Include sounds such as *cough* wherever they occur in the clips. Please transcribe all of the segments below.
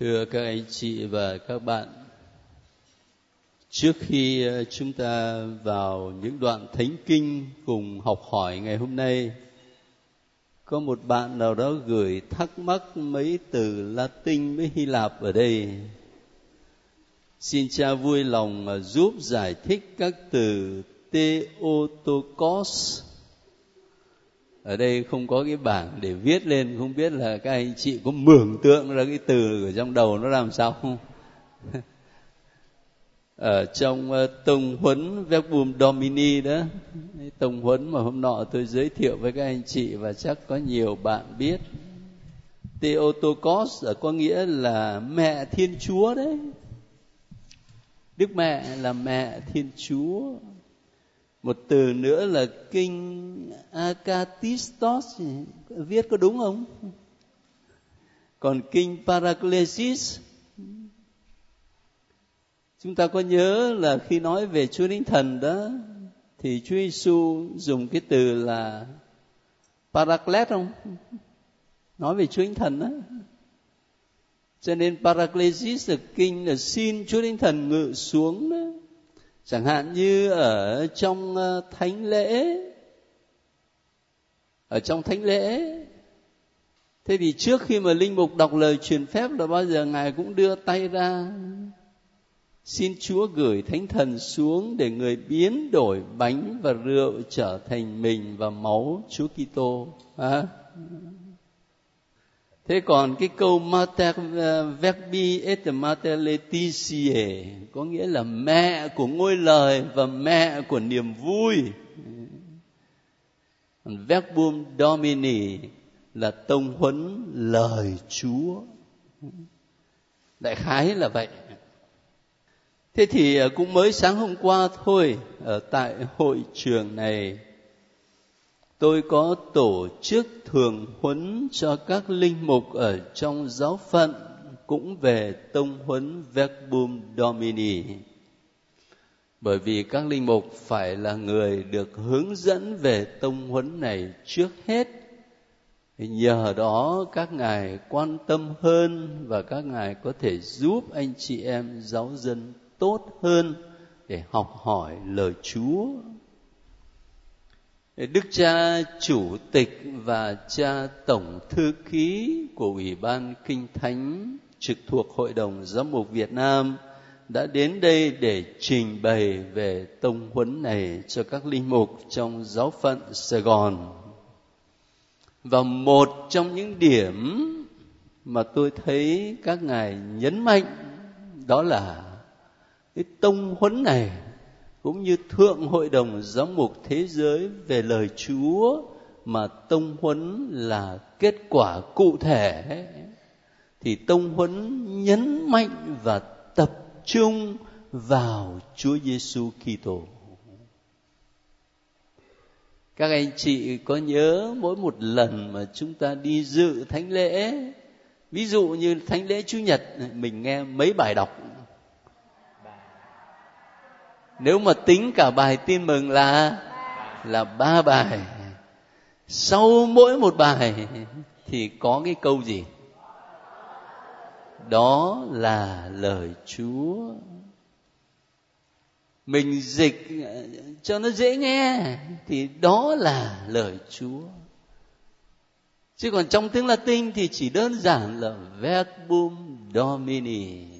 Thưa các anh chị và các bạn, trước khi ờ, chúng ta vào những đoạn thánh kinh cùng học hỏi ngày hôm nay, có một bạn nào đó gửi thắc mắc mấy từ Latin với Hy Lạp ở đây. Xin cha vui lòng ờ, giúp giải thích các từ Theotokos ở đây không có cái bảng để viết lên không biết là các anh chị có mường tượng ra cái từ ở trong đầu nó làm sao không? *laughs* Ở trong uh, tông huấn verbum domini đó tông huấn mà hôm nọ tôi giới thiệu với các anh chị và chắc có nhiều bạn biết. Theotokos ở có nghĩa là mẹ Thiên Chúa đấy. Đức mẹ là mẹ Thiên Chúa một từ nữa là kinh Akatistos viết có đúng không? Còn kinh Paraclesis chúng ta có nhớ là khi nói về Chúa Thánh Thần đó, thì Chúa Giêsu dùng cái từ là Paraclet không? Nói về Chúa Thánh Thần đó. Cho nên Paraclesis là kinh là xin Chúa Thánh Thần ngự xuống đó chẳng hạn như ở trong ờ, thánh lễ. Ở trong thánh lễ. Thế thì trước khi mà linh mục đọc lời truyền phép là bao giờ ngài cũng đưa tay ra. Xin chúa gửi thánh thần xuống để người biến đổi bánh và rượu trở thành mình và máu chúa kitô. À thế còn cái câu mater ờ, verbi et mater letitiae có nghĩa là mẹ của ngôi lời và mẹ của niềm vui. Verbum domini là tông huấn lời chúa. Đại khái là vậy. Thế thì ờ, cũng mới sáng hôm qua thôi, ở tại hội trường này tôi có tổ chức thường huấn cho các linh mục ở trong giáo phận, cũng về tông huấn verbum domini. Bởi vì các linh mục phải là người được hướng dẫn về tông huấn này trước hết, nhờ đó các ngài quan tâm hơn và các ngài có thể giúp anh chị em giáo dân tốt hơn để học hỏi lời chúa. Đức cha chủ tịch và cha tổng thư ký của Ủy ban Kinh Thánh trực thuộc Hội đồng Giám mục Việt Nam đã đến đây để trình bày về tông huấn này cho các linh mục trong giáo phận Sài Gòn. Và một trong những điểm mà tôi thấy các ngài nhấn mạnh đó là cái tông huấn này cũng như thượng hội đồng giám mục thế giới về lời chúa mà tông huấn là kết quả cụ thể. Thì tông huấn nhấn mạnh và tập trung vào Chúa Giêsu Kitô. Các anh chị có nhớ mỗi một lần mà chúng ta đi dự thánh lễ, ví dụ như thánh lễ Chủ nhật mình nghe mấy bài đọc nếu mà tính cả bài tin mừng là là ba bài. Sau mỗi một bài thì có cái câu gì? Đó là lời chúa. Mình dịch ờ, cho nó dễ nghe thì đó là lời chúa. Chứ còn trong tiếng latin thì chỉ đơn giản là verbum domini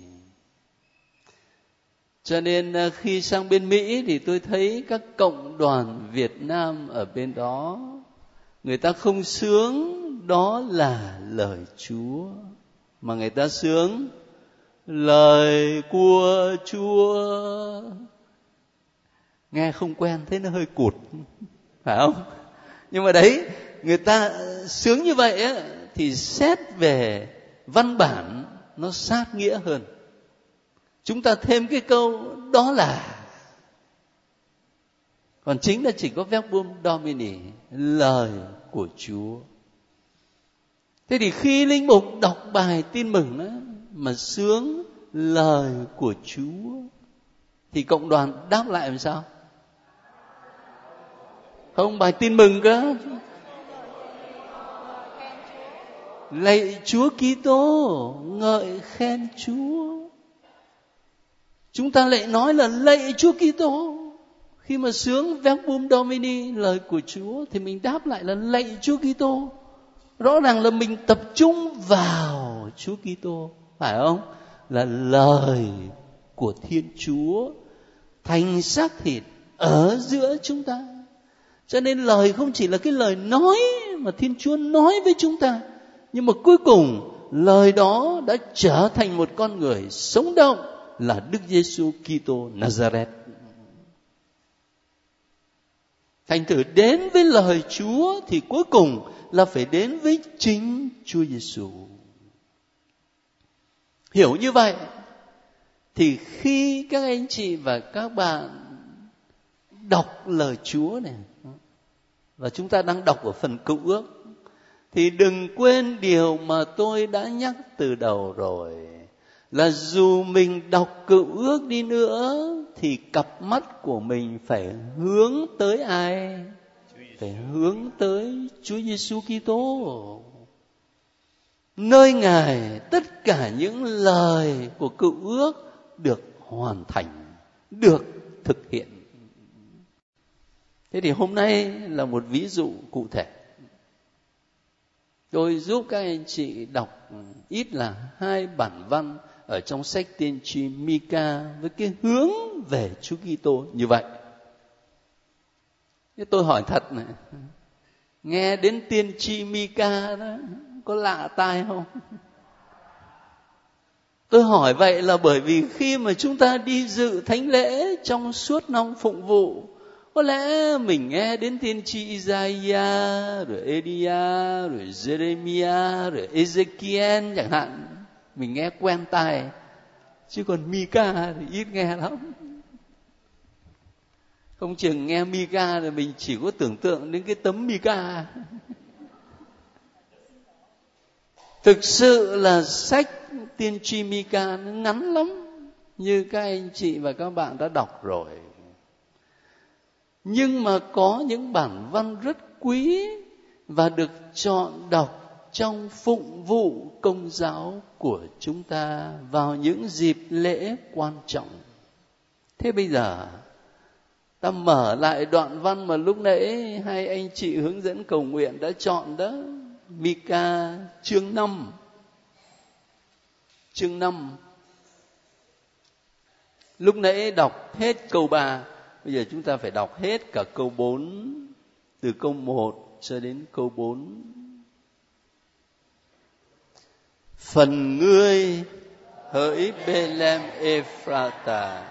cho nên à, khi sang bên mỹ thì tôi thấy các cộng đoàn việt nam ở bên đó người ta không sướng đó là lời chúa. Mà người ta sướng lời của chúa. Nghe không quen thế nó hơi cụt *laughs* phải không? Nhưng mà đấy người ta sướng như vậy á, thì xét về văn bản nó sát nghĩa hơn chúng ta thêm cái câu đó là, còn chính là chỉ có verbum domini lời của chúa. Thế thì khi linh mục đọc bài tin mừng đó, mà sướng lời của chúa, thì cộng đoàn đáp lại làm sao? Không, bài tin mừng cơ. Lạy chúa kitô, ngợi khen Chúa. Chúng ta lại nói là lạy Chúa Kitô. Khi mà sướng Verbum Domini lời của Chúa thì mình đáp lại là lạy Chúa Kitô. Rõ ràng là mình tập trung vào Chúa Kitô, phải không? Là lời của Thiên Chúa thành xác thịt ở giữa chúng ta. Cho nên lời không chỉ là cái lời nói mà Thiên Chúa nói với chúng ta, nhưng mà cuối cùng lời đó đã trở thành một con người sống động là Đức Giêsu Kitô Nazareth. Thành thử đến với lời Chúa thì cuối cùng là phải đến với chính Chúa Giêsu. Hiểu như vậy thì khi các anh chị và các bạn đọc lời Chúa này, và chúng ta đang đọc ở phần cựu ước, thì đừng quên điều mà tôi đã nhắc từ đầu rồi là dù mình đọc cựu ước đi nữa, thì cặp mắt của mình phải hướng tới ai? Phải hướng tới Chúa Giêsu Kitô. Nơi ngài, tất cả những lời của cựu ước được hoàn thành, được thực hiện. Thế thì hôm nay là một ví dụ cụ thể. Tôi giúp các anh chị đọc ít là hai bản văn ở trong sách tiên tri Mika với cái hướng về Chúa Kitô như vậy. Thế tôi hỏi thật này, nghe đến tiên tri Mika đó có lạ tai không? Tôi hỏi vậy là bởi vì khi mà chúng ta đi dự thánh lễ trong suốt năm phụng vụ có lẽ mình nghe đến tiên tri Isaiah rồi Elia rồi Jeremiah rồi Ezekiel chẳng hạn mình nghe quen tai, chứ còn Mika thì ít nghe lắm. Không chừng nghe Mika thì mình chỉ có tưởng tượng đến cái tấm Mika. Thực sự là sách tiên tri Mika nó ngắn lắm, như các anh chị và các bạn đã đọc rồi. Nhưng mà có những bản văn rất quý và được chọn đọc trong phụng vụ công giáo của chúng ta vào những dịp lễ quan trọng. Thế bây giờ, ta mở lại đoạn văn mà lúc nãy hai anh chị hướng dẫn cầu nguyện đã chọn đó. Mika, chương 5 chương 5 lúc nãy đọc hết câu 3 bây giờ chúng ta phải đọc hết cả câu 4 từ câu 1 cho đến câu 4 phần ngươi hỡi Bethlehem Ephrata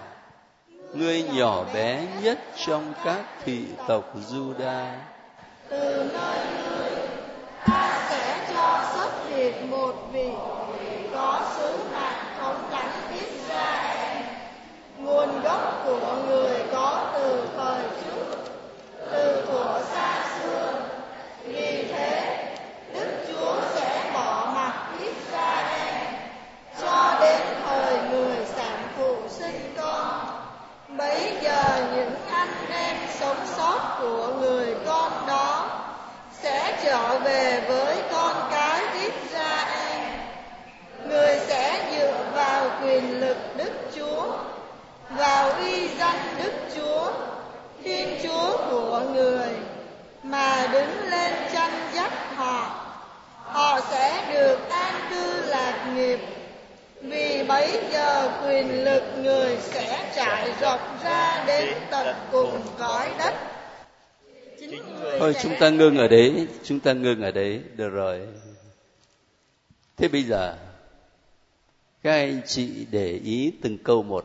ngươi nhỏ bé nhất trong các thị tộc Juda từ nơi ngươi, ta sẽ cho xuất hiện một vị có sứ mạng thống lãnh Israel nguồn gốc của người có từ thời trước, từ thuở xa xưa vì thế đức chúa sẽ bỏ mặc israel cho đến thời người sản phụ sinh con bấy giờ những anh em sống sót của người con đó sẽ trở về với con cái Israel. Người sẽ dựa vào quyền lực Đức Chúa vào uy danh Đức Chúa, Thiên Chúa của người, mà đứng lên tranh dắt họ. Họ sẽ được an cư lạc nghiệp, vì bấy giờ quyền lực người sẽ trải rộng ra đến tận cùng cõi đất. Thôi chúng ta ngưng ở đấy, chúng ta ngưng ở đấy, được rồi. Thế bây giờ, các anh chị để ý từng câu một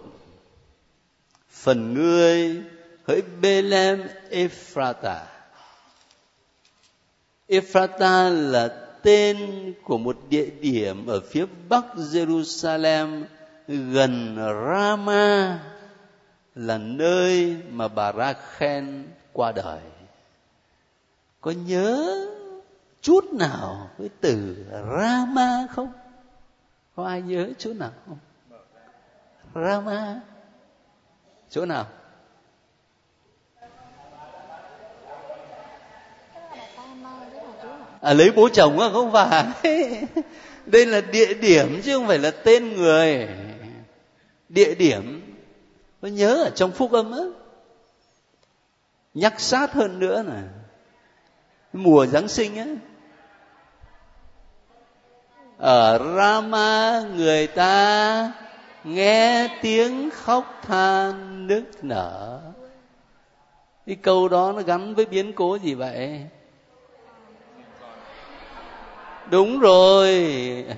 phần ngươi hỡi Bethlehem Ephrata. Ephrata là tên của một địa điểm ở phía bắc Jerusalem gần Rama là nơi mà bà Rachel qua đời. Có nhớ chút nào với từ Rama không? Có ai nhớ chỗ nào không? Rama. Chỗ nào? À, lấy bố chồng á không phải. *laughs* Đây là địa điểm chứ không phải là tên người. Địa điểm. Có nhớ ở trong phúc âm á? Nhắc sát hơn nữa nè mùa giáng sinh á, ở Rama người ta nghe tiếng khóc than nức nở. Cái câu đó nó gắn với biến cố gì vậy? Đúng rồi,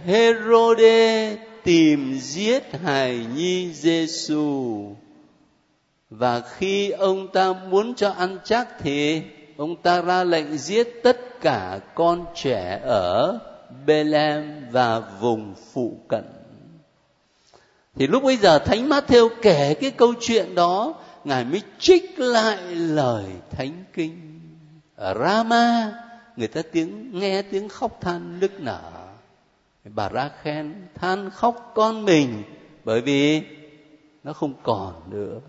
Herode tìm giết hài nhi Giêsu và khi ông ta muốn cho ăn chắc thì ông ta ra lệnh giết tất cả con trẻ ở Bethlehem và vùng phụ cận. Thì lúc bây giờ Thánh Matthew kể cái câu chuyện đó, Ngài mới trích lại lời Thánh Kinh. Ở Rama, người ta tiếng nghe tiếng khóc than nức nở. Bà ra khen than khóc con mình bởi vì nó không còn nữa.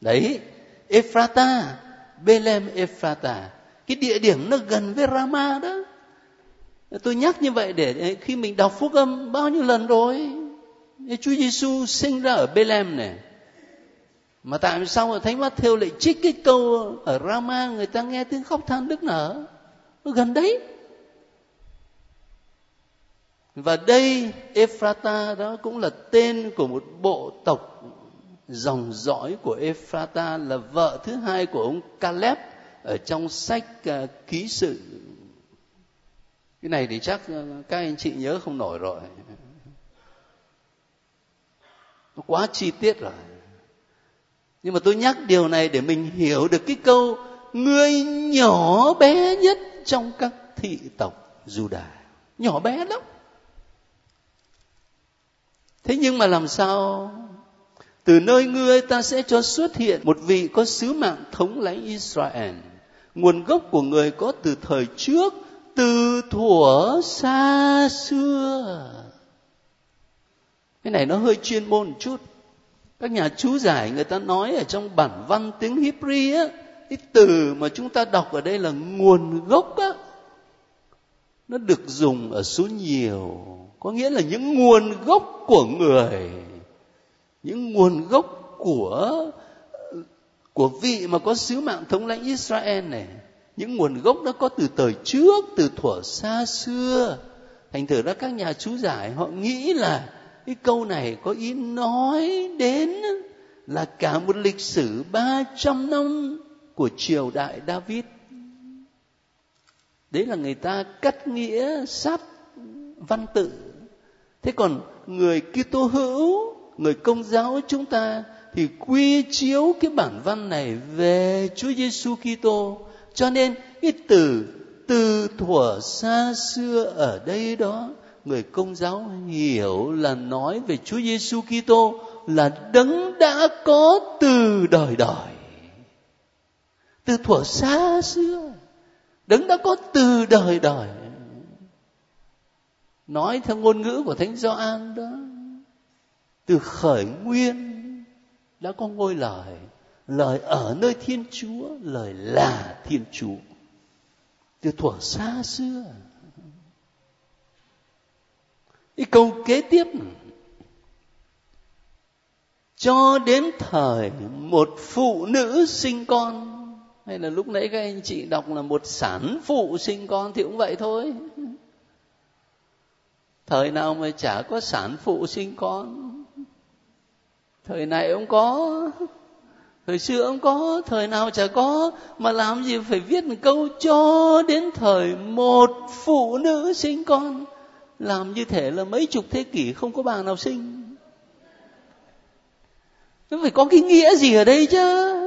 Đấy, Ephrata, Bethlehem Ephrata, cái địa điểm nó gần với Rama đó. Tôi nhắc như vậy để khi mình đọc phúc âm bao nhiêu lần rồi? Chúa Giêsu sinh ra ở Bethlehem này mà tại sao ở Thánh Matthew lại trích cái câu ở Rama người ta nghe tiếng khóc than đức nở? Nó gần đấy. Và đây Ephrata đó cũng là tên của một bộ tộc dòng dõi của Ephrata là vợ thứ hai của ông Caleb ở trong sách uh, ký sự. Cái này thì chắc ờ, các anh chị nhớ không nổi rồi. Nó quá chi tiết rồi. Nhưng mà tôi nhắc điều này để mình hiểu được cái câu người nhỏ bé nhất trong các thị tộc Juda. Nhỏ bé lắm. Thế nhưng mà làm sao từ nơi ngươi ta sẽ cho xuất hiện một vị có sứ mạng thống lãnh Israel. Nguồn gốc của người có từ thời trước, từ thuở xa xưa. Cái này nó hơi chuyên môn một chút. Các nhà chú giải người ta nói ở trong bản văn tiếng Hebrew á, cái từ mà chúng ta đọc ở đây là nguồn gốc á, nó được dùng ở số nhiều. Có nghĩa là những nguồn gốc của người những nguồn gốc của của vị mà có sứ mạng thống lãnh Israel này những nguồn gốc đó có từ thời trước từ thuở xa xưa thành thử ra các nhà chú giải họ nghĩ là cái câu này có ý nói đến là cả một lịch sử 300 năm của triều đại David. Đấy là người ta cắt nghĩa sát văn tự. Thế còn người Kitô hữu, người công giáo chúng ta thì quy chiếu cái bản văn này về Chúa Giêsu Kitô. Cho nên cái từ từ thuở xa xưa ở đây đó, người công giáo hiểu là nói về Chúa Giêsu Kitô là đấng đã có từ đời đời. Từ thuở xa xưa, đấng đã có từ đời đời. Nói theo ngôn ngữ của thánh Gioan đó từ khởi nguyên đã có ngôi lời. Lời ở nơi thiên chúa, lời là thiên chúa. Từ thuở xa xưa. Cái câu kế tiếp. Cho đến thời một phụ nữ sinh con. Hay là lúc nãy các anh chị đọc là một sản phụ sinh con thì cũng vậy thôi. Thời nào mà chả có sản phụ sinh con thời này ông có, thời xưa ông có, thời nào chả có. Mà làm gì phải viết một câu cho đến thời một phụ nữ sinh con. Làm như thể là mấy chục thế kỷ không có bà nào sinh. Nó phải có cái nghĩa gì ở đây chứ?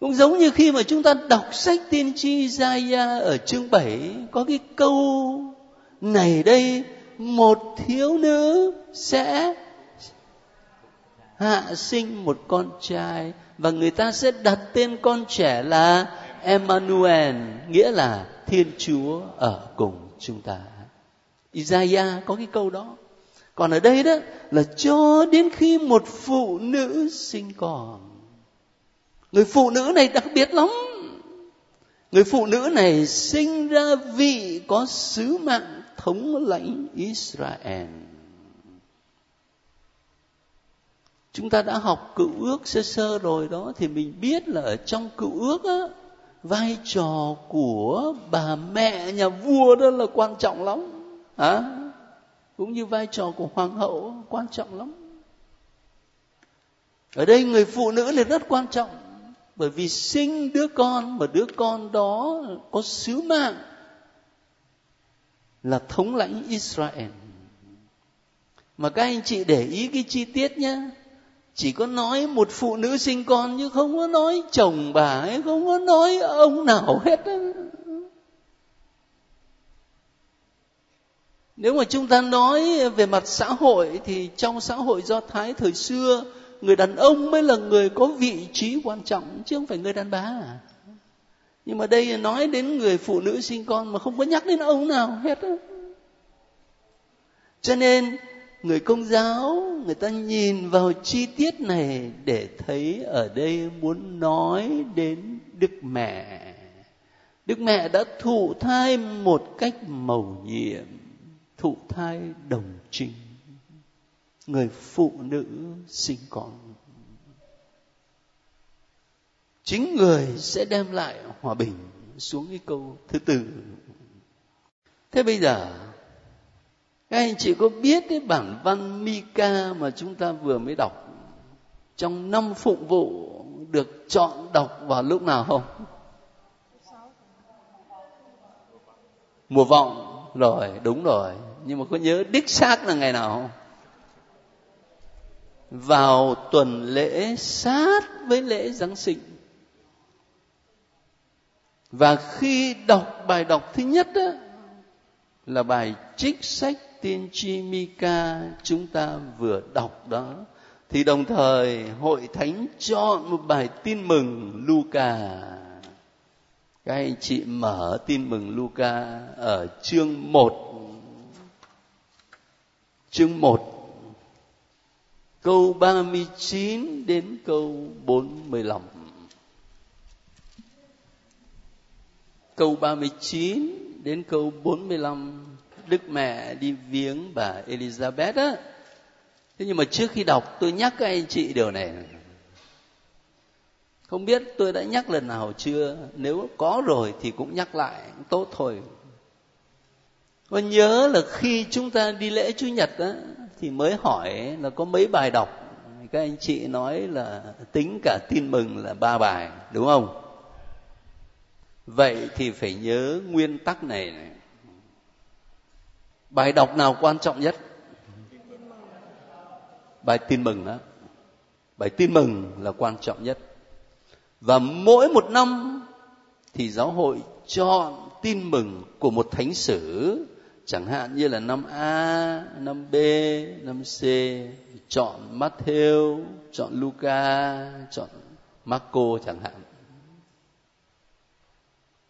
Cũng giống như khi mà chúng ta đọc sách tiên tri Isaiah ở chương 7 có cái câu, này đây, một thiếu nữ sẽ hạ sinh một con trai, và người ta sẽ đặt tên con trẻ là Emmanuel, nghĩa là Thiên Chúa ở cùng chúng ta. Isaiah có cái câu đó. Còn ở đây đó, là cho đến khi một phụ nữ sinh con. Người phụ nữ này đặc biệt lắm. Người phụ nữ này sinh ra vị có sứ mạng thống lãnh Israel. Chúng ta đã học cựu ước sơ sơ rồi đó thì mình biết là ở trong cựu ước á, vai trò của bà mẹ nhà vua đó là quan trọng lắm. À, cũng như vai trò của hoàng hậu quan trọng lắm. Ở đây người phụ nữ là rất quan trọng bởi vì sinh đứa con mà đứa con đó có sứ mạng là thống lãnh Israel. Mà các anh chị để ý cái chi tiết nhé. Chỉ có nói một phụ nữ sinh con chứ không có nói chồng bà ấy, không có nói ông nào hết. Nếu mà chúng ta nói về mặt xã hội thì trong xã hội Do Thái thời xưa người đàn ông mới là người có vị trí quan trọng chứ không phải người đàn bà à nhưng mà đây nói đến người phụ nữ sinh con mà không có nhắc đến ông nào hết á cho nên người công giáo, người ta nhìn vào chi tiết này để thấy ở đây muốn nói đến đức mẹ. Đức mẹ đã thụ thai một cách mầu nhiệm, thụ thai đồng trinh. Người phụ nữ sinh con. Chính người sẽ đem lại hòa bình. Xuống cái câu thứ tư. Thế bây giờ các anh chị có biết cái bản văn Mika mà chúng ta vừa mới đọc trong năm phụng vụ được chọn đọc vào lúc nào không? Mùa vọng rồi, đúng rồi. Nhưng mà có nhớ đích xác là ngày nào không? vào tuần lễ sát với lễ Giáng sinh. Và khi đọc bài đọc thứ nhất đó, là bài trích sách tiên tri Mika chúng ta vừa đọc đó thì đồng thời hội thánh chọn một bài tin mừng Luca. Các anh chị mở tin mừng Luca ở chương 1 chương 1 câu 39 đến câu 45. Câu 39 đến câu 45 Đức mẹ đi viếng bà Elizabeth á. Thế nhưng mà trước khi đọc tôi nhắc các anh chị điều này. Không biết tôi đã nhắc lần nào chưa Nếu có rồi thì cũng nhắc lại Tốt thôi Có nhớ là khi chúng ta đi lễ Chủ nhật á, thì mới hỏi là có mấy bài đọc các anh chị nói là tính cả tin mừng là ba bài đúng không vậy thì phải nhớ nguyên tắc này, này bài đọc nào quan trọng nhất bài tin mừng đó bài tin mừng là quan trọng nhất và mỗi một năm thì giáo hội chọn tin mừng của một thánh sử chẳng hạn như là năm A, năm B, năm C chọn Matthew, chọn Luca, chọn Marco chẳng hạn.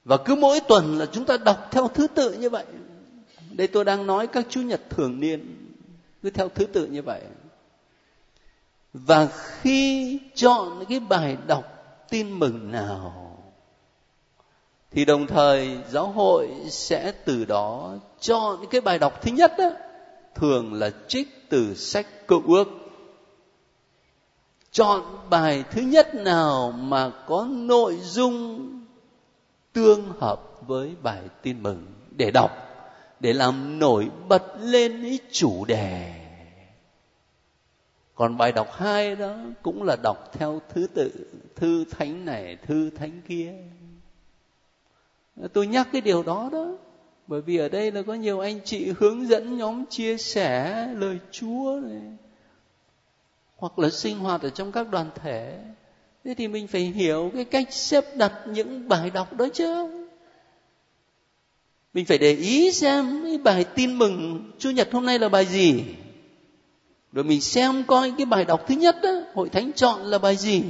Và cứ mỗi tuần là chúng ta đọc theo thứ tự như vậy. Đây tôi đang nói các chủ nhật thường niên cứ theo thứ tự như vậy. Và khi chọn cái bài đọc tin mừng nào thì đồng thời giáo hội sẽ từ đó chọn cái bài đọc thứ nhất đó, thường là trích từ sách cựu ước chọn bài thứ nhất nào mà có nội dung tương hợp với bài tin mừng để đọc để làm nổi bật lên ý chủ đề. Còn bài đọc hai đó cũng là đọc theo thứ tự, thư thánh này, thư thánh kia. Tôi nhắc cái điều đó đó, bởi vì ở đây là có nhiều anh chị hướng dẫn nhóm chia sẻ lời chúa này, hoặc là sinh hoạt ở trong các đoàn thể. Thế thì mình phải hiểu cái cách xếp đặt những bài đọc đó chứ mình phải để ý xem cái bài tin mừng chủ nhật hôm nay là bài gì. Rồi mình xem coi cái bài đọc thứ nhất đó hội thánh chọn là bài gì.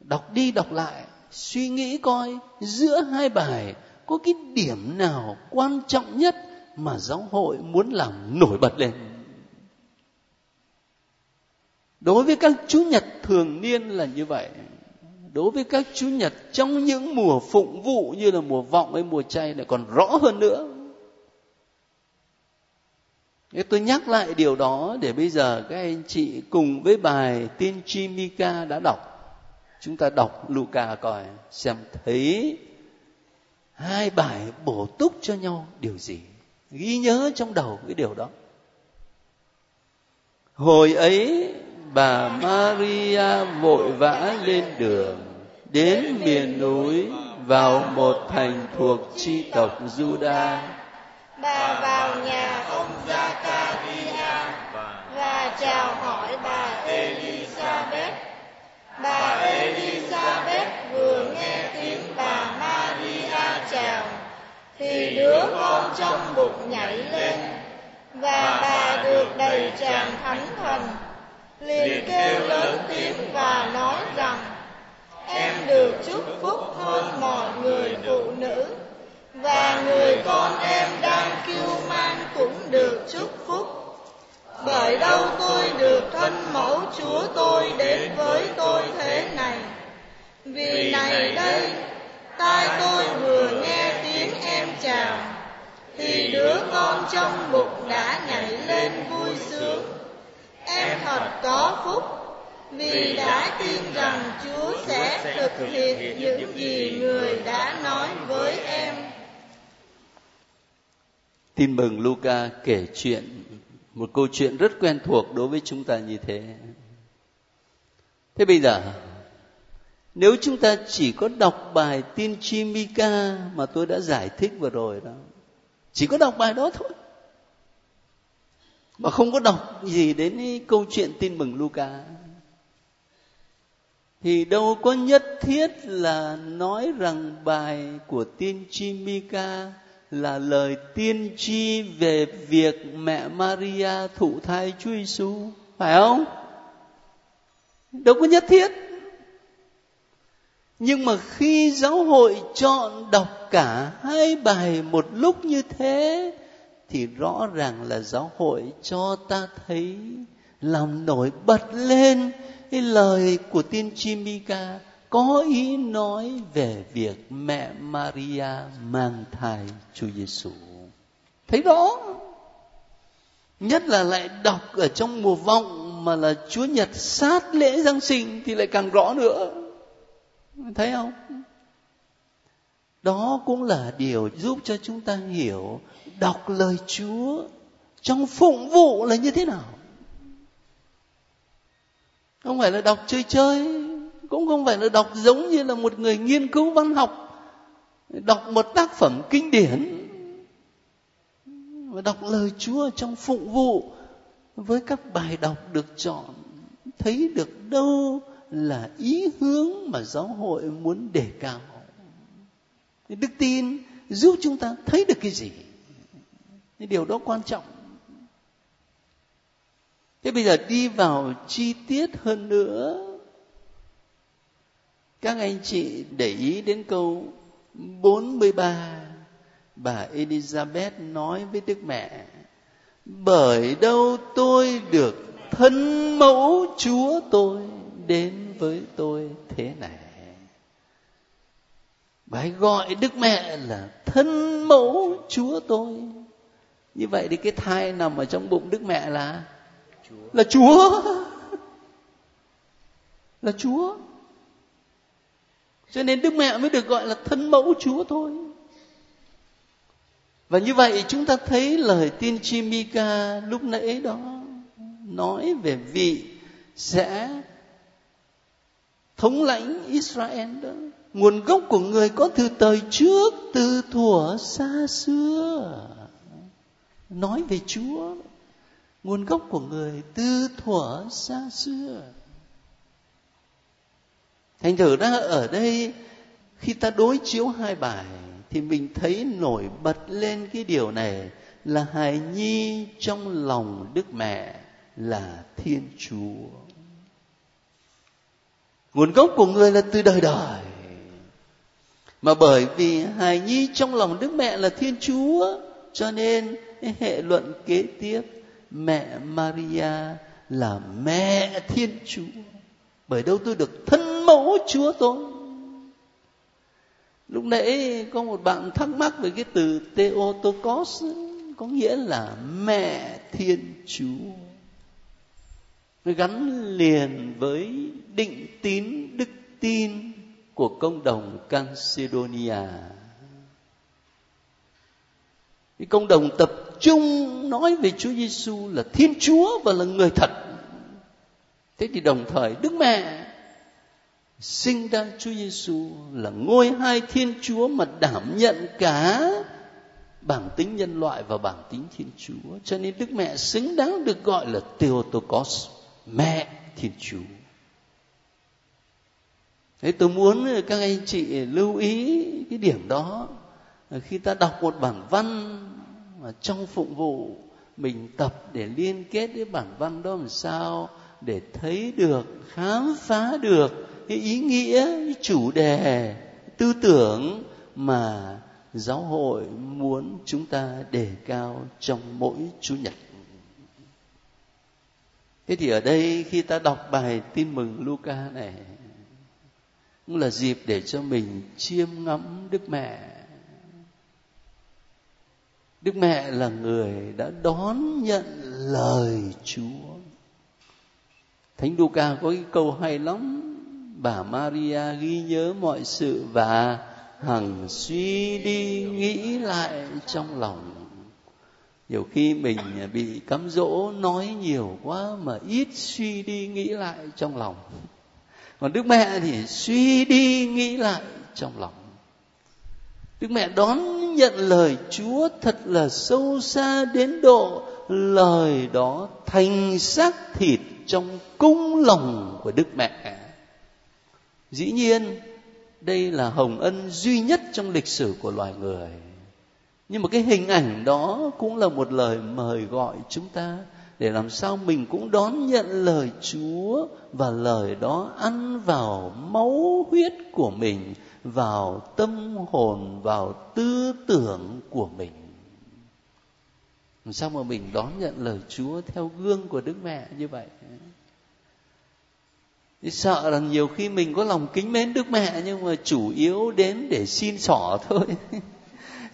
Đọc đi đọc lại, suy nghĩ coi giữa hai bài có cái điểm nào quan trọng nhất mà giáo hội muốn làm nổi bật lên. Đối với các chủ nhật thường niên là như vậy đối với các chủ nhật, trong những mùa phụng vụ như là mùa vọng hay mùa chay lại còn rõ hơn nữa Thế tôi nhắc lại điều đó để bây giờ các anh chị cùng với bài tiên tri Mika đã đọc. Chúng ta đọc Luca coi, xem thấy hai bài bổ túc cho nhau điều gì. Ghi nhớ trong đầu cái điều đó. Hồi ấy bà Maria vội vã lên đường, đến miền núi, vào một thành thuộc chi tộc Juda. Bà vào nhà ông Zakaria và chào hỏi bà Elizabeth. Bà Elizabeth vừa nghe tiếng bà Maria chào, thì đứa con trong bụng nhảy lên và bà được đầy tràn thánh thần liền kêu lớn tiếng và nói rằng em được chúc phúc hơn mọi người phụ nữ. và người con em đang kiêu mang cũng được chúc phúc. bởi đâu tôi được thân mẫu chúa tôi đến với tôi thế này? Vì này đây tai tôi vừa nghe tiếng em chào. thì đứa con trong bụng đã nhảy lên vui thật có phúc vì đã tin rằng Chúa sẽ thực hiện những gì người đã nói với em. Tin mừng Luca kể chuyện một câu chuyện rất quen thuộc đối với chúng ta như thế. Thế bây giờ nếu chúng ta chỉ có đọc bài tiên tri Mika mà tôi đã giải thích vừa rồi đó, chỉ có đọc bài đó thôi mà không có đọc gì đến câu chuyện tin mừng Luca thì đâu có nhất thiết là nói rằng bài của tiên tri Mika là lời tiên tri về việc mẹ Maria thụ thai Chúa Giêsu, phải không? Đâu có nhất thiết. Nhưng mà khi giáo hội chọn đọc cả hai bài một lúc như thế thì rõ ràng là giáo hội cho ta thấy làm nổi bật lên cái lời của tiên tri Mika có ý nói về việc mẹ Maria mang thai Chúa Giêsu. Thấy đó. Nhất là lại đọc ở trong mùa vọng mà là Chúa Nhật sát lễ Giáng sinh thì lại càng rõ nữa. Thấy không? Đó cũng là điều giúp cho chúng ta hiểu đọc lời Chúa trong phụng vụ là như thế nào? Không phải là đọc chơi chơi, cũng không phải là đọc giống như là một người nghiên cứu văn học, đọc một tác phẩm kinh điển và đọc lời Chúa trong phụng vụ với các bài đọc được chọn, thấy được đâu là ý hướng mà giáo hội muốn đề cao. Đức tin giúp chúng ta thấy được cái gì? Cái điều đó quan trọng. Thế bây giờ đi vào chi tiết hơn nữa. Các anh chị để ý đến câu 43 bà Elizabeth nói với Đức Mẹ, bởi đâu tôi được thân mẫu Chúa tôi đến với tôi thế này? Bà ấy gọi Đức Mẹ là thân mẫu Chúa tôi như vậy thì cái thai nằm ở trong bụng Đức Mẹ là? Chúa. là Chúa. Là Chúa. Cho nên Đức Mẹ mới được gọi là thân mẫu Chúa thôi. Và như vậy chúng ta thấy lời tiên tri Mika lúc nãy đó nói về vị sẽ thống lãnh Israel đó. Nguồn gốc của người có từ thời trước từ thuở xa xưa nói về Chúa, nguồn gốc của người từ thuở xa xưa. Thành thử ra ở đây, khi ta đối chiếu hai bài, thì mình thấy nổi bật lên cái điều này là hài nhi trong lòng đức mẹ là thiên chúa. Nguồn gốc của người là từ đời đời. Mà bởi vì hài nhi trong lòng đức mẹ là thiên chúa, cho nên hệ luận kế tiếp, mẹ maria là mẹ thiên chúa. Bởi đâu tôi được thân mẫu chúa tôi? Lúc nãy có một bạn thắc mắc về cái từ Theotokos, có nghĩa là mẹ thiên chúa. Nó gắn liền với định tín, đức tin của công đồng Cancedonia. Cái công đồng tập chung nói về Chúa Giêsu là Thiên Chúa và là người thật. Thế thì đồng thời Đức Mẹ sinh ra Chúa Giêsu là ngôi hai Thiên Chúa mà đảm nhận cả bản tính nhân loại và bản tính Thiên Chúa. Cho nên Đức Mẹ xứng đáng được gọi là Theotokos, mẹ Thiên Chúa. Thế tôi muốn các anh chị lưu ý cái điểm đó khi ta đọc một bản văn mà trong phụng vụ mình tập để liên kết với bản văn đó làm sao để thấy được, khám phá được cái ý nghĩa, cái chủ đề, tư tưởng mà giáo hội muốn chúng ta đề cao trong mỗi chủ nhật. Thế thì ở đây khi ta đọc bài tin mừng Luca này, cũng là dịp để cho mình chiêm ngắm đức mẹ đức mẹ là người đã đón nhận lời chúa. Thánh Luca có cái câu hay lắm. Bà Maria ghi nhớ mọi sự và hằng suy đi nghĩ lại trong lòng. Nhiều khi mình bị cám dỗ nói nhiều quá mà ít suy đi nghĩ lại trong lòng. Còn đức mẹ thì suy đi nghĩ lại trong lòng đức mẹ đón nhận lời chúa thật là sâu xa đến độ lời đó thành xác thịt trong cung lòng của đức mẹ. Dĩ nhiên đây là hồng ân duy nhất trong lịch sử của loài người. Nhưng mà cái hình ảnh đó cũng là một lời mời gọi chúng ta để làm sao mình cũng đón nhận lời Chúa và lời đó ăn vào máu huyết của mình, vào tâm hồn, vào tư tưởng của mình. Sao mà mình đón nhận lời Chúa theo gương của Đức Mẹ như vậy? Thì sợ là nhiều khi mình có lòng kính mến Đức Mẹ nhưng mà chủ yếu đến để xin xỏ thôi. *laughs*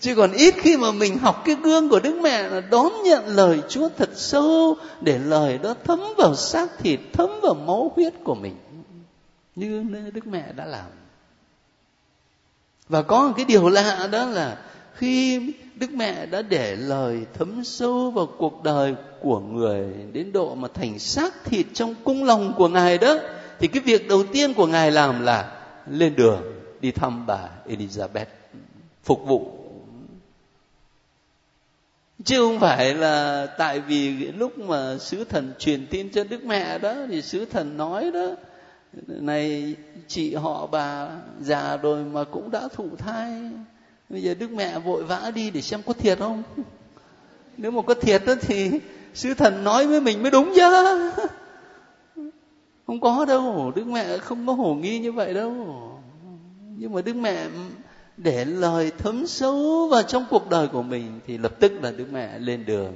chứ còn ít khi mà mình học cái gương của đức mẹ là đón nhận lời chúa thật sâu để lời đó thấm vào xác thịt thấm vào máu huyết của mình như đức mẹ đã làm và có một cái điều lạ đó là khi đức mẹ đã để lời thấm sâu vào cuộc đời của người đến độ mà thành xác thịt trong cung lòng của ngài đó, thì cái việc đầu tiên của ngài làm là lên đường đi thăm bà Elizabeth, phục vụ. Chứ không phải là tại vì lúc mà sứ thần truyền tin cho đức mẹ đó, thì sứ thần nói đó này, chị họ bà, già rồi mà cũng đã thụ thai. Bây giờ đức mẹ vội vã đi để xem có thiệt không? Nếu mà có thiệt đó thì sứ thần nói với mình mới đúng chứ. Không có đâu, đức mẹ không có hồ nghi như vậy đâu. Nhưng mà đức mẹ để lời thấm sâu vào trong cuộc đời của mình thì lập tức là đức mẹ lên đường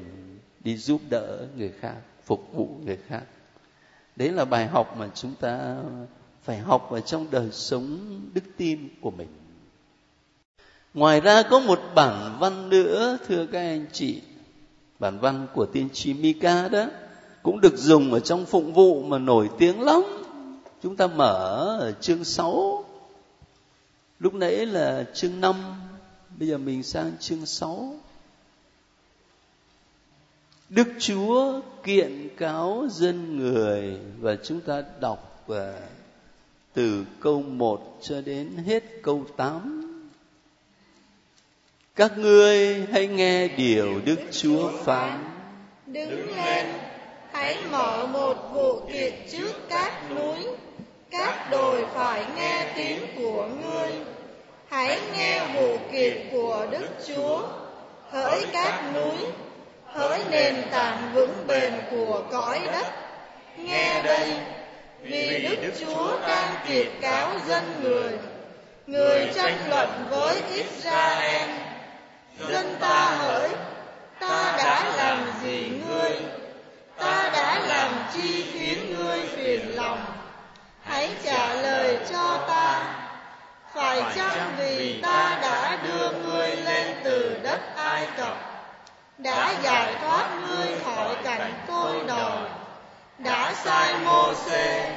đi giúp đỡ người khác, phục vụ người khác đấy là bài học mà chúng ta phải học ở trong đời sống đức tin của mình. Ngoài ra có một bản văn nữa thưa các anh chị. Bản văn của tiên tri Mika đó cũng được dùng ở trong phụng vụ mà nổi tiếng lắm. Chúng ta mở ở chương 6 Lúc nãy là chương 5, bây giờ mình sang chương 6. Đức Chúa kiện cáo dân người và chúng ta đọc và từ câu 1 cho đến hết câu 8. Các ngươi hãy nghe điều Đức Chúa phán. Đứng lên, hãy mở một vụ kiện trước các núi các đồi phải nghe tiếng của ngươi hãy nghe vụ kiện của đức chúa hỡi các núi hỡi nền tảng vững bền của cõi đất. Nghe đây, vì đức chúa đang kiệt cáo dân người. Người tranh luận với israel. Dân ta hỡi, ta đã làm gì ngươi? Ta đã làm chi khiến ngươi phiền lòng? Hãy trả lời cho ta. Phải chăng vì ta đã đưa ngươi lên từ đất ai cập? Đã giải thoát ngươi khỏi cảnh tôi đòi đã sai Mô-xê,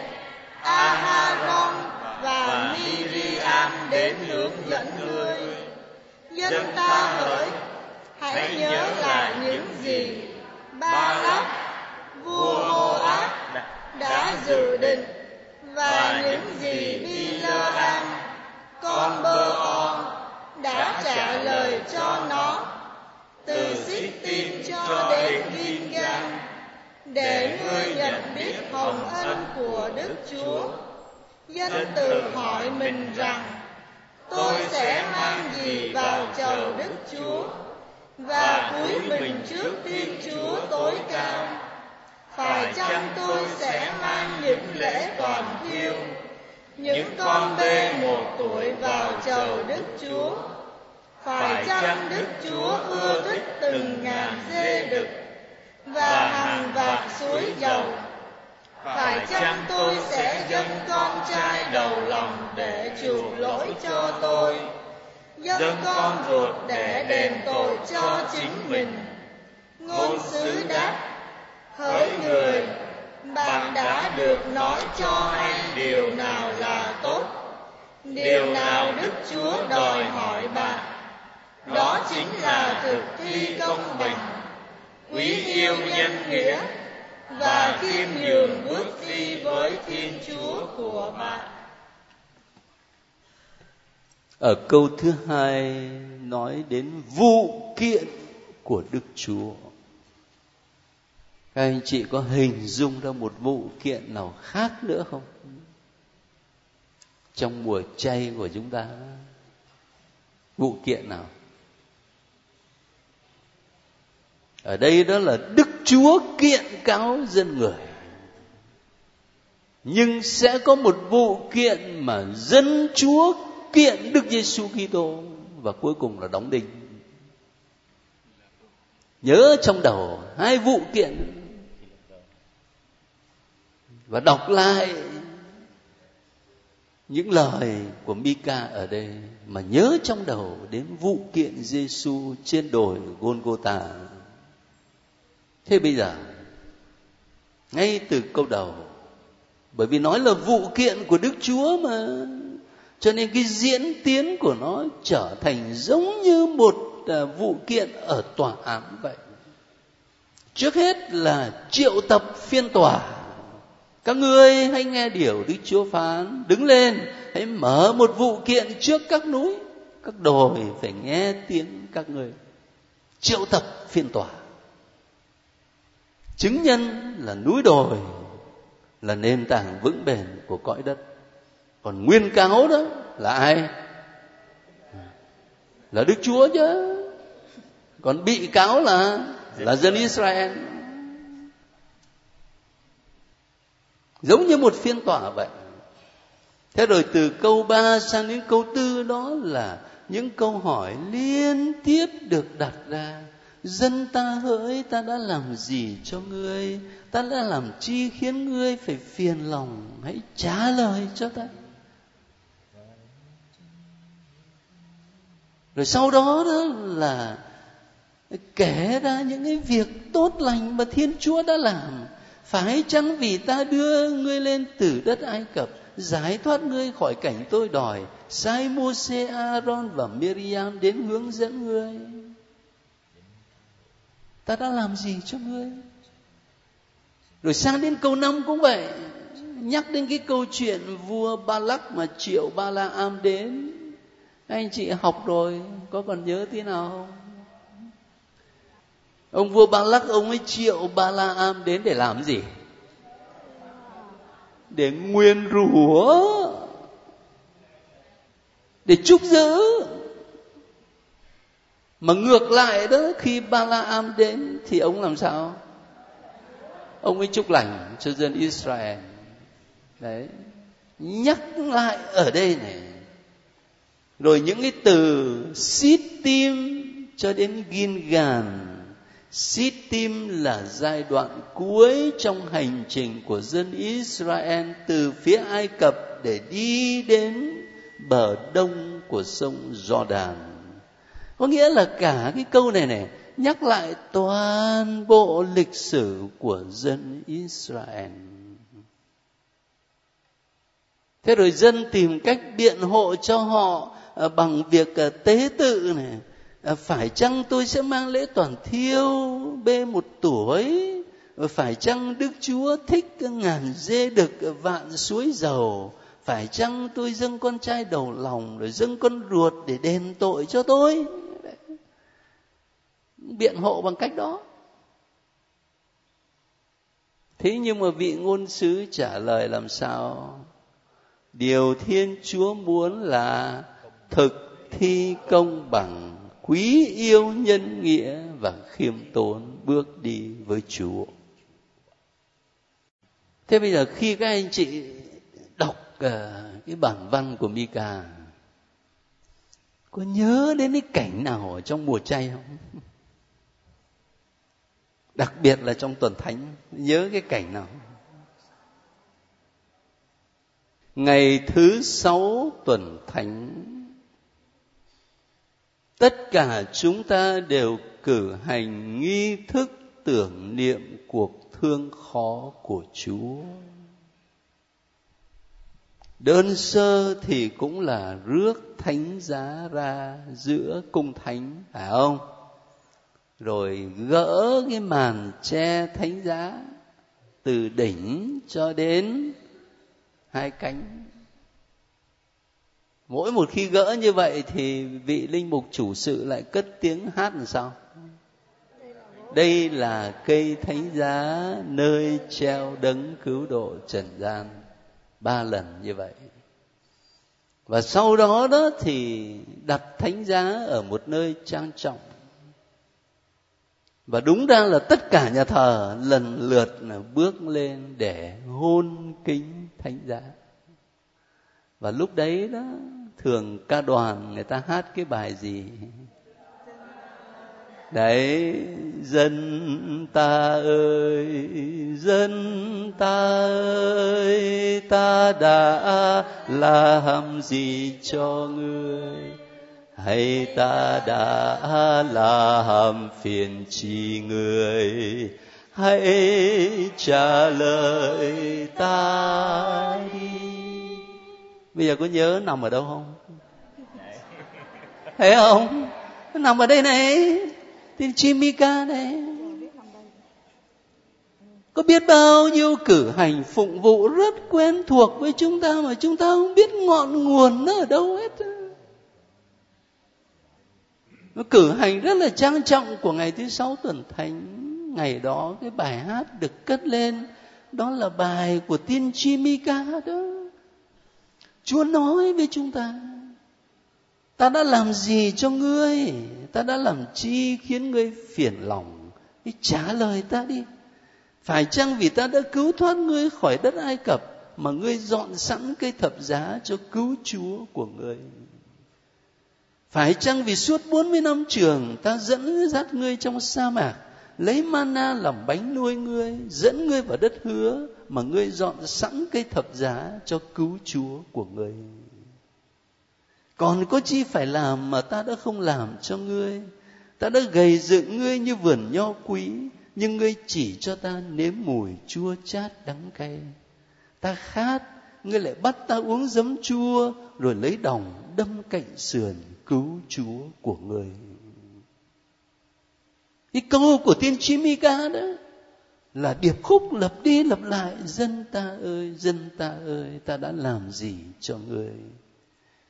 A-ha-rong và Miriam đến hướng dẫn ngươi. Dân ta hỡi, hãy nhớ lại những gì Ba Lắc, vua Mô-áp đã dự định. và những gì Bi-lơ-am, con Bơ-on đã trả lời cho nó từ xích tin cho đến Gin-gan để ngươi nhận biết hồng ân của Đức Chúa. Dân tự hỏi mình rằng, tôi sẽ mang gì vào chầu Đức Chúa và cúi mình trước Thiên Chúa tối cao. Phải chăng tôi sẽ mang những lễ toàn thiêu, những con bê một tuổi vào chầu Đức Chúa? Phải chăng Đức Chúa ưa thích từng ngàn dê đực và hàng vạt suối dầu? phải chăng tôi sẽ dâng con trai đầu lòng để chuộc lỗi cho tôi? dâng con ruột để đền tội cho chính mình. ngôn sứ đáp hỡi người bạn đã được nói cho hay điều nào là tốt? điều nào đức chúa đòi hỏi bạn đó chính là thực thi công bằng quý yêu nhân nghĩa và khiêm nhường bước đi với Thiên Chúa của bạn. Ở câu thứ hai nói đến vụ kiện của Đức Chúa. Các anh chị có hình dung ra một vụ kiện nào khác nữa không? Trong mùa chay của chúng ta, vụ kiện nào? Ở đây đó là đức chúa kiện cáo dân người. Nhưng sẽ có một vụ kiện mà dân chúa kiện đức giêsu kitô và cuối cùng là đóng đinh. Nhớ trong đầu hai vụ kiện. Và đọc lại những lời của Mika ở đây mà nhớ trong đầu đến vụ kiện Giêsu trên đồi Golgotha thế bây giờ, ngay từ câu đầu, bởi vì nói là vụ kiện của đức chúa mà, cho nên cái diễn tiến của nó trở thành giống như một à, vụ kiện ở tòa án vậy. Trước hết là triệu tập phiên tòa. Các ngươi hãy nghe điều đức chúa phán, đứng lên, hãy mở một vụ kiện trước các núi, các đồi, phải nghe tiếng các ngươi. Triệu tập phiên tòa chứng nhân là núi đồi, là nền tảng vững bền của cõi đất. Còn nguyên cáo đó là ai? Là đức chúa chứ. Còn bị cáo là là dân israel. Giống như một phiên tòa vậy. Thế rồi từ câu 3 sang đến câu tư đó là những câu hỏi liên tiếp được đặt ra dân ta hỡi ta đã làm gì cho ngươi? Ta đã làm chi khiến ngươi phải phiền lòng? Hãy trả lời cho ta. Rồi sau đó đó là kể ra những cái việc tốt lành mà thiên chúa đã làm. Phải chăng vì ta đưa ngươi lên từ đất ai cập giải thoát ngươi khỏi cảnh tôi đòi sai Moses, Aaron và Miriam đến hướng dẫn ngươi? Ta đã làm gì cho ngươi? Rồi sang đến câu năm cũng vậy. Nhắc đến cái câu chuyện vua ba lắc mà triệu ba la am đến. Anh chị học rồi, có còn nhớ thế nào không? Ông vua ba lắc, ông ấy triệu ba la am đến để làm gì? Để nguyên rủa, để chúc giữ mà ngược lại đó, khi ba la am đến thì ông làm sao? Ông ấy chúc lành cho dân israel. Đấy. Nhắc lại ở đây này. Rồi những cái từ xít tim cho đến gin-gàn xít tim là giai đoạn cuối trong hành trình của dân Israel từ phía Ai Cập để đi đến bờ đông của sông Jordan có nghĩa là cả cái câu này này nhắc lại toàn bộ lịch sử của dân Israel. Thế rồi dân tìm cách biện hộ cho họ à, bằng việc à, tế tự này. À, phải chăng tôi sẽ mang lễ toàn thiêu bê một tuổi? Phải chăng Đức Chúa thích ngàn dê đực vạn suối dầu? Phải chăng tôi dâng con trai đầu lòng, rồi dâng con ruột để đền tội cho tôi? Biện hộ bằng cách đó. Thế nhưng mà vị ngôn sứ trả lời làm sao? Điều thiên chúa muốn là thực thi công bằng quý yêu nhân nghĩa và khiêm tốn bước đi với chúa. Thế bây giờ khi các anh chị đọc ờ, cái bản văn của Mika, có nhớ đến cái cảnh nào ở trong mùa chay không? Đặc biệt là trong tuần thánh, nhớ cái cảnh nào? Ngày thứ sáu tuần thánh, tất cả chúng ta đều cử hành nghi thức tưởng niệm cuộc thương khó của chúa. Đơn sơ thì cũng là rước thánh giá ra giữa cung thánh, phải không? Rồi gỡ cái màn che thánh giá từ đỉnh cho đến hai cánh. Mỗi một khi gỡ như vậy thì vị linh mục chủ sự lại cất tiếng hát làm sao? Đây là cây thánh giá nơi treo đấng cứu độ trần gian. Ba lần như vậy. Và sau đó đó thì đặt thánh giá ở một nơi trang trọng và đúng ra là tất cả nhà thờ lần lượt là bước lên để hôn kính thánh giá. Và lúc đấy đó, thường ca đoàn người ta hát cái bài gì? Đấy, dân ta ơi, dân ta ơi, ta đã làm gì cho người? Hay ta đã làm phiền chi người? Hãy trả lời ta đi. Bây giờ có nhớ nằm ở đâu không? Thấy không? Nằm ở đây này. Tin chimica này. Có biết bao nhiêu cử hành phụng vụ rất quen thuộc với chúng ta mà chúng ta không biết ngọn nguồn nó ở đâu hết cử hành rất là trang trọng của ngày thứ sáu tuần thánh. Ngày đó cái bài hát được cất lên, đó là bài của tiên tri Mika đó Chúa nói với chúng ta ta đã làm gì cho ngươi? Ta đã làm chi khiến ngươi phiền lòng? Hãy trả lời ta đi. Phải chăng vì ta đã cứu thoát ngươi khỏi đất ai cập mà ngươi dọn sẵn cây thập giá cho cứu chúa của ngươi? Phải chăng vì suốt 40 năm trường ta dẫn dắt ngươi trong sa mạc, lấy mana làm bánh nuôi ngươi, dẫn ngươi vào đất hứa mà ngươi dọn sẵn cây thập giá cho cứu Chúa của ngươi. Còn có chi phải làm mà ta đã không làm cho ngươi? Ta đã gầy dựng ngươi như vườn nho quý, nhưng ngươi chỉ cho ta nếm mùi chua chát đắng cay. Ta khát, ngươi lại bắt ta uống giấm chua, rồi lấy đồng đâm cạnh sườn cứu Chúa của người. Cái câu của tiên tri Mika đó là điệp khúc lặp đi lặp lại dân ta ơi dân ta ơi ta đã làm gì cho người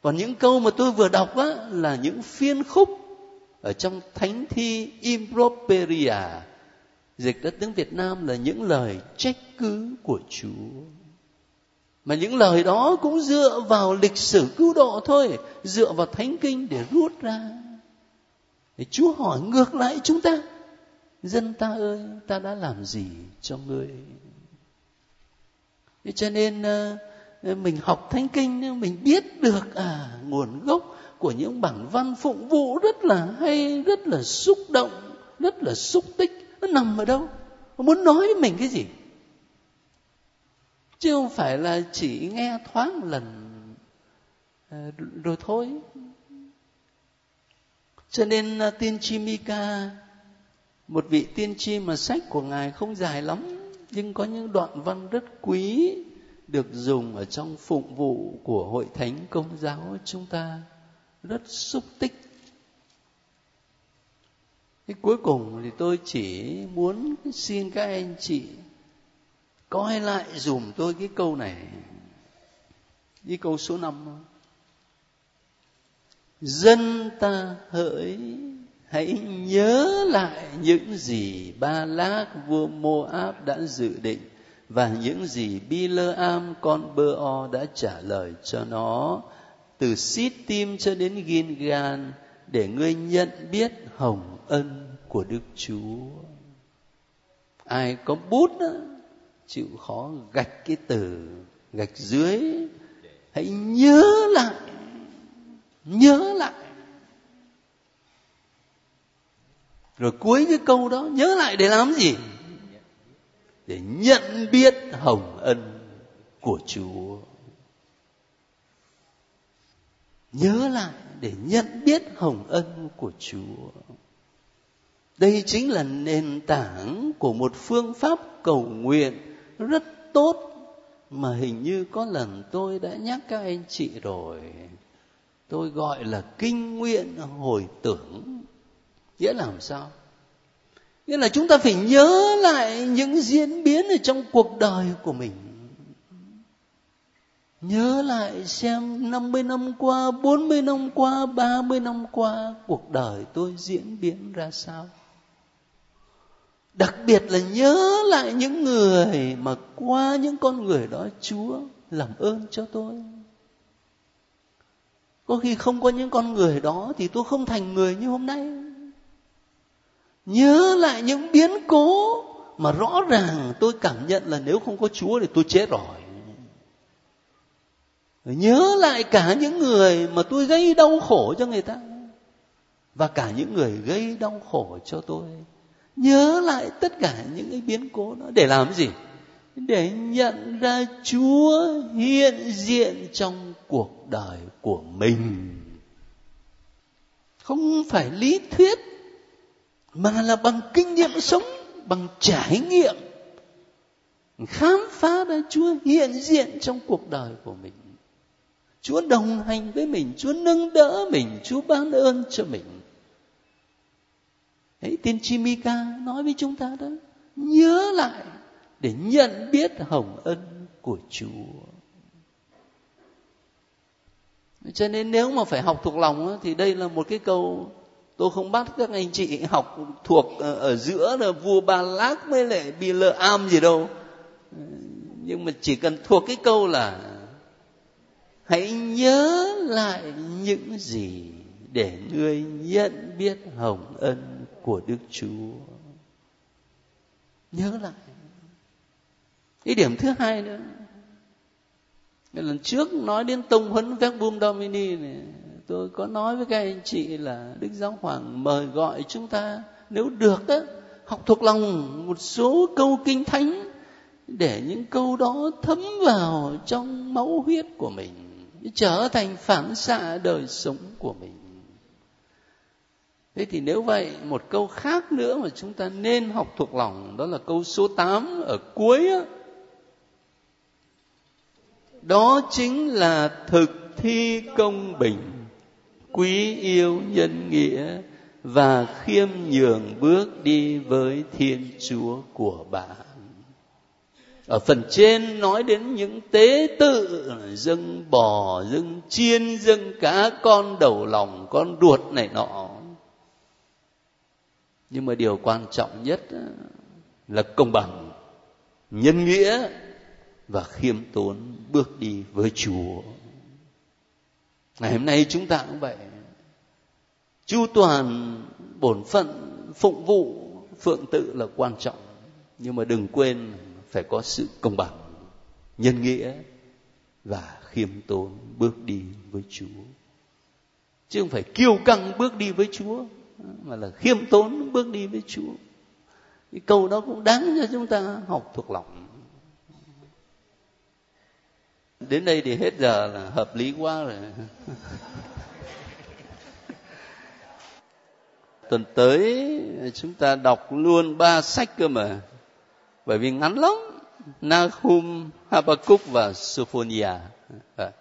còn những câu mà tôi vừa đọc á là những phiên khúc ở trong thánh thi improperia dịch đất tiếng việt nam là những lời trách cứ của chúa mà những lời đó cũng dựa vào lịch sử cứu độ thôi, dựa vào thánh kinh để rút ra. Để chúa hỏi ngược lại chúng ta, dân ta ơi, ta đã làm gì cho ngươi? Thế cho nên ờ, ờ, mình học thánh kinh ờ, mình biết được à nguồn gốc của những bản văn phụng vụ rất là hay, rất là xúc động, rất là xúc tích, nó nằm ở đâu? Nó muốn nói với mình cái gì? Chứ không phải là chỉ nghe thoáng lần ờ, rồi thôi. Cho nên ờ, tiên tri Mika, một vị tiên tri mà sách của ngài không dài lắm, nhưng có những đoạn văn rất quý được dùng ở trong phụng vụ của hội thánh công giáo chúng ta, rất xúc tích. Thế cuối cùng thì tôi chỉ muốn xin các anh chị coi lại dùm tôi cái câu này. Cái câu số năm. Dân ta hỡi hãy nhớ lại những gì ba lác vua moab đã dự định và những gì Bileam con bơ o đã trả lời cho nó. Từ Sittim cho đến Gilgal để ngươi nhận biết hồng ân của Đức Chúa. Ai có bút đó, chịu khó gạch cái từ gạch dưới. Hãy nhớ lại nhớ lại. Rồi cuối cái câu đó, nhớ lại để làm gì? Để nhận biết hồng ân của chúa. Nhớ lại để nhận biết hồng ân của chúa. Đây chính là nền tảng của một phương pháp cầu nguyện rất tốt mà hình như có lần tôi đã nhắc các anh chị rồi. Tôi gọi là kinh nguyện hồi tưởng. Nghĩa là làm sao? Nghĩa là chúng ta phải nhớ lại những diễn biến ở trong cuộc đời của mình. Nhớ lại xem 50 năm qua, 40 năm qua, 30 năm qua cuộc đời tôi diễn biến ra sao. Đặc biệt là nhớ lại những người mà qua những con người đó Chúa làm ơn cho tôi. Có khi không có những con người đó thì tôi không thành người như hôm nay. Nhớ lại những biến cố mà rõ ràng tôi cảm nhận là nếu không có Chúa thì tôi chết rồi. Nhớ lại cả những người mà tôi gây đau khổ cho người ta và cả những người gây đau khổ cho tôi nhớ lại tất cả những cái biến cố đó. Để làm gì? Để nhận ra chúa hiện diện trong cuộc đời của mình. Không phải lý thuyết, mà là bằng kinh nghiệm sống, bằng trải nghiệm, khám phá ra chúa hiện diện trong cuộc đời của mình. Chúa đồng hành với mình, chúa nâng đỡ mình, chúa ban ơn cho mình. Đấy, tiên tri Mika nói với chúng ta đó nhớ lại để nhận biết hồng ân của Chúa. Cho nên nếu mà phải học thuộc lòng thì đây là một cái câu tôi không bắt các anh chị học thuộc ở giữa là vua Ba Lác với lại Bi Lơ Am gì đâu. Nhưng mà chỉ cần thuộc cái câu là hãy nhớ lại những gì để ngươi nhận biết hồng ân của Đức Chúa. Nhớ lại. Cái điểm thứ hai nữa. Cái lần trước nói đến tông huấn Verbum Domini này, tôi có nói với các anh chị là Đức Giáo Hoàng mời gọi chúng ta nếu được đó, học thuộc lòng một số câu kinh thánh để những câu đó thấm vào trong máu huyết của mình trở thành phản xạ đời sống của mình Thế thì nếu vậy, một câu khác nữa mà chúng ta nên học thuộc lòng đó là câu số 8 ở cuối á. Đó chính là thực thi công bình, quý yêu nhân nghĩa và khiêm nhường bước đi với Thiên Chúa của bạn. Ở phần trên nói đến những tế tự dâng bò, dâng chiên, dâng cá, con đầu lòng, con ruột này nọ nhưng mà điều quan trọng nhất ờ, là công bằng, nhân nghĩa và khiêm tốn bước đi với chúa. Ngày hôm nay chúng ta cũng vậy. Chu toàn, bổn phận, phụng vụ, phượng tự là quan trọng. Nhưng mà đừng quên phải có sự công bằng, nhân nghĩa và khiêm tốn bước đi với chúa. Chứ không phải kiêu căng bước đi với chúa mà là khiêm tốn bước đi với Chúa. Cái câu đó cũng đáng cho chúng ta học thuộc lòng. Đến đây thì hết giờ là hợp lý quá rồi. *laughs* Tuần tới chúng ta đọc luôn ba sách cơ mà. Bởi vì ngắn lắm. Nahum, Habakkuk và Sophonia. Dạ.